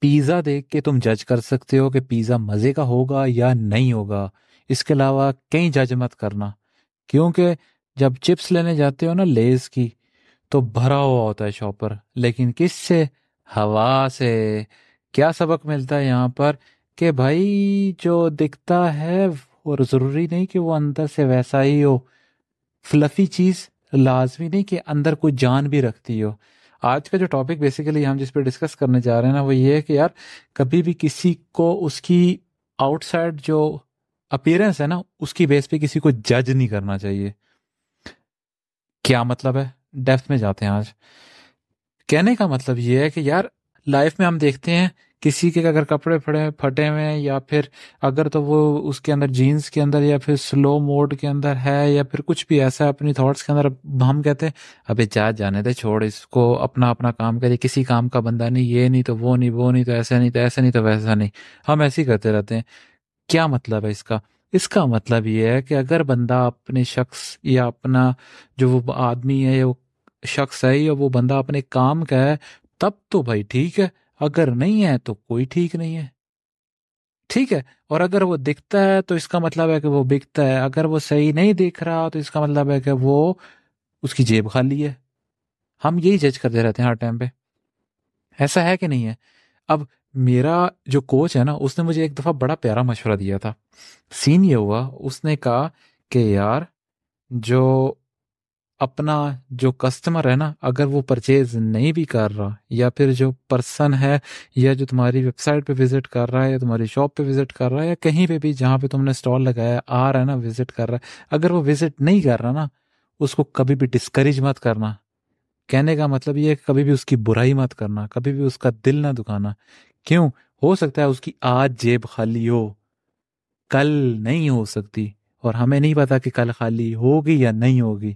Pizza دیکھ کے تم جج کر سکتے ہو کہ پیزا مزے کا ہوگا یا نہیں ہوگا۔ اس کے علاوہ کہیں جج مت کرنا، کیونکہ جب چپس لینے جاتے ہو نا لیز کی، تو بھرا ہوا ہوتا ہے شاپر لیکن کس سے؟ ہوا سے۔ کیا سبق ملتا ہے یہاں پر کہ بھائی جو دکھتا ہے اور ضروری نہیں کہ وہ اندر سے ویسا ہی ہو۔ فلفی چیز لازمی نہیں کہ اندر کوئی جان بھی رکھتی ہو۔ آج کا جو ٹاپک بیسیکلی ہم جس پہ ڈسکس کرنے جا رہے ہیں نا، وہ یہ ہے کہ یار، کبھی بھی کسی کو اس کی آؤٹ سائڈ جو اپیرنس ہے نا، اس کی بیس پہ کسی کو جج نہیں کرنا چاہیے۔ کیا مطلب ہے؟ ڈیپتھ میں جاتے ہیں آج۔ کہنے کا مطلب یہ ہے کہ یار لائف میں ہم دیکھتے ہیں کسی کے اگر کپڑے پھڑے پھٹے ہوئے ہیں، یا پھر اگر تو وہ اس کے اندر جینس کے اندر یا پھر سلو موڈ کے اندر ہے، یا پھر کچھ بھی ایسا اپنی تھاٹس کے اندر ہم کہتے ہیں، ابھی چاہ جانے دے، چھوڑ اس کو، اپنا اپنا کام کرے کسی کام کا بندہ نہیں، یہ نہیں تو وہ نہیں وہ نہیں تو ایسا نہیں، تو ایسا نہیں، تو ویسا نہیں۔ ہم ایسے ہی کرتے رہتے ہیں۔ کیا مطلب ہے اس کا؟ اس کا مطلب یہ ہے کہ اگر بندہ اپنے شخص یا اپنا جو وہ آدمی ہے، یا وہ شخص ہے، یا وہ بندہ اپنے کام کا ہے، تب تو بھائی ٹھیک ہے۔ اگر نہیں ہے تو کوئی ٹھیک نہیں ہے۔ ٹھیک ہے، اور اگر وہ دکھتا ہے تو اس کا مطلب ہے کہ وہ بکتا ہے۔ اگر وہ صحیح نہیں دیکھ رہا تو اس کا مطلب ہے کہ وہ اس کی جیب خالی ہے۔ ہم یہی جج کرتے رہتے ہیں ہر ٹائم پہ۔ ایسا ہے کہ نہیں ہے۔ اب میرا جو کوچ ہے نا، اس نے مجھے ایک دفعہ بڑا پیارا مشورہ دیا تھا۔ سین یہ ہوا، اس نے کہا کہ یار، جو اپنا جو کسٹمر ہے نا، اگر وہ پرچیز نہیں بھی کر رہا، یا پھر جو پرسن ہے، یا جو تمہاری ویب سائٹ پہ وزٹ کر رہا ہے، یا تمہاری شاپ پہ وزٹ کر رہا ہے، یا کہیں پہ بھی جہاں پہ تم نے اسٹال لگایا، آ رہا ہے نا وزٹ کر رہا ہے، اگر وہ وزٹ نہیں کر رہا نا، اس کو کبھی بھی ڈسکریج مت کرنا۔ کہنے کا مطلب یہ ہے کہ کبھی بھی اس کی برائی مت کرنا، کبھی بھی اس کا دل نہ دکھانا۔ کیوں؟ ہو سکتا ہے اس کی آج جیب خالی ہو، کل نہیں ہو سکتی، اور ہمیں نہیں پتا کہ کل خالی ہوگی یا نہیں ہوگی۔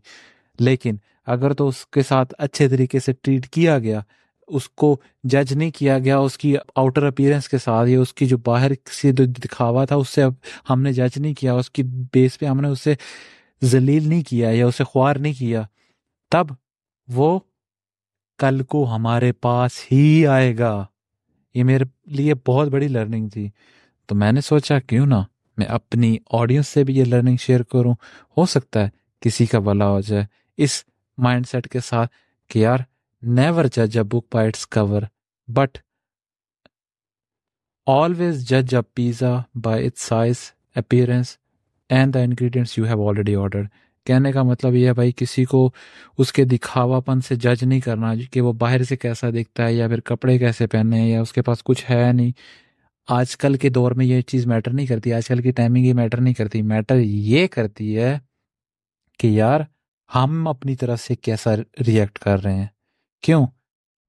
لیکن اگر تو اس کے ساتھ اچھے طریقے سے ٹریٹ کیا گیا، اس کو جج نہیں کیا گیا، اس کی آؤٹر اپیرنس کے ساتھ یا اس کی جو باہر سے جو دکھاوا تھا، اس سے اب ہم نے جج نہیں کیا، اس کی بیس پہ ہم نے اسے ذلیل نہیں کیا یا اسے خوار نہیں کیا، تب وہ کل کو ہمارے پاس ہی آئے گا۔ یہ میرے لیے بہت بڑی لرننگ تھی۔ تو میں نے سوچا، کیوں نہ میں اپنی آڈینس سے بھی یہ لرننگ شیئر کروں۔ ہو سکتا ہے کسی کا بلا ہو جائے۔ اس مائنڈ سیٹ کے ساتھ کہ یار نیور جج اے book by its core but always جج اے pizza by it's size appearance and the ingredients you have already order کہنے کا مطلب یہ ہے بھائی، کسی کو اس کے دکھاوا پن سے جج نہیں کرنا کہ وہ باہر سے کیسا دکھتا ہے یا پھر کپڑے کیسے پہنے ہیں یا اس کے پاس کچھ ہے نہیں۔ آج کل کے دور میں یہ چیز میٹر نہیں کرتی، آج کل کی ٹائمنگ یہ میٹر نہیں کرتی۔ میٹر یہ کرتی ہے کہ یار ہم اپنی طرف سے کیسا ریئیکٹ کر رہے ہیں؟ کیوں؟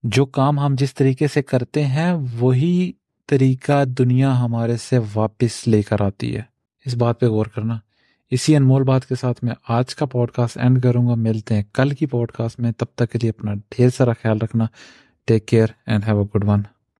جو کام ہم جس طریقے سے کرتے ہیں، وہی طریقہ دنیا ہمارے سے واپس لے کر آتی ہے۔ اس بات پہ غور کرنا۔ اسی انمول بات کے ساتھ میں آج کا پوڈ کاسٹ اینڈ کروں گا۔ ملتے ہیں کل کی پوڈ کاسٹ میں۔ تب تک کے لیے اپنا ڈھیر سارا خیال رکھنا۔ Take care and have a good one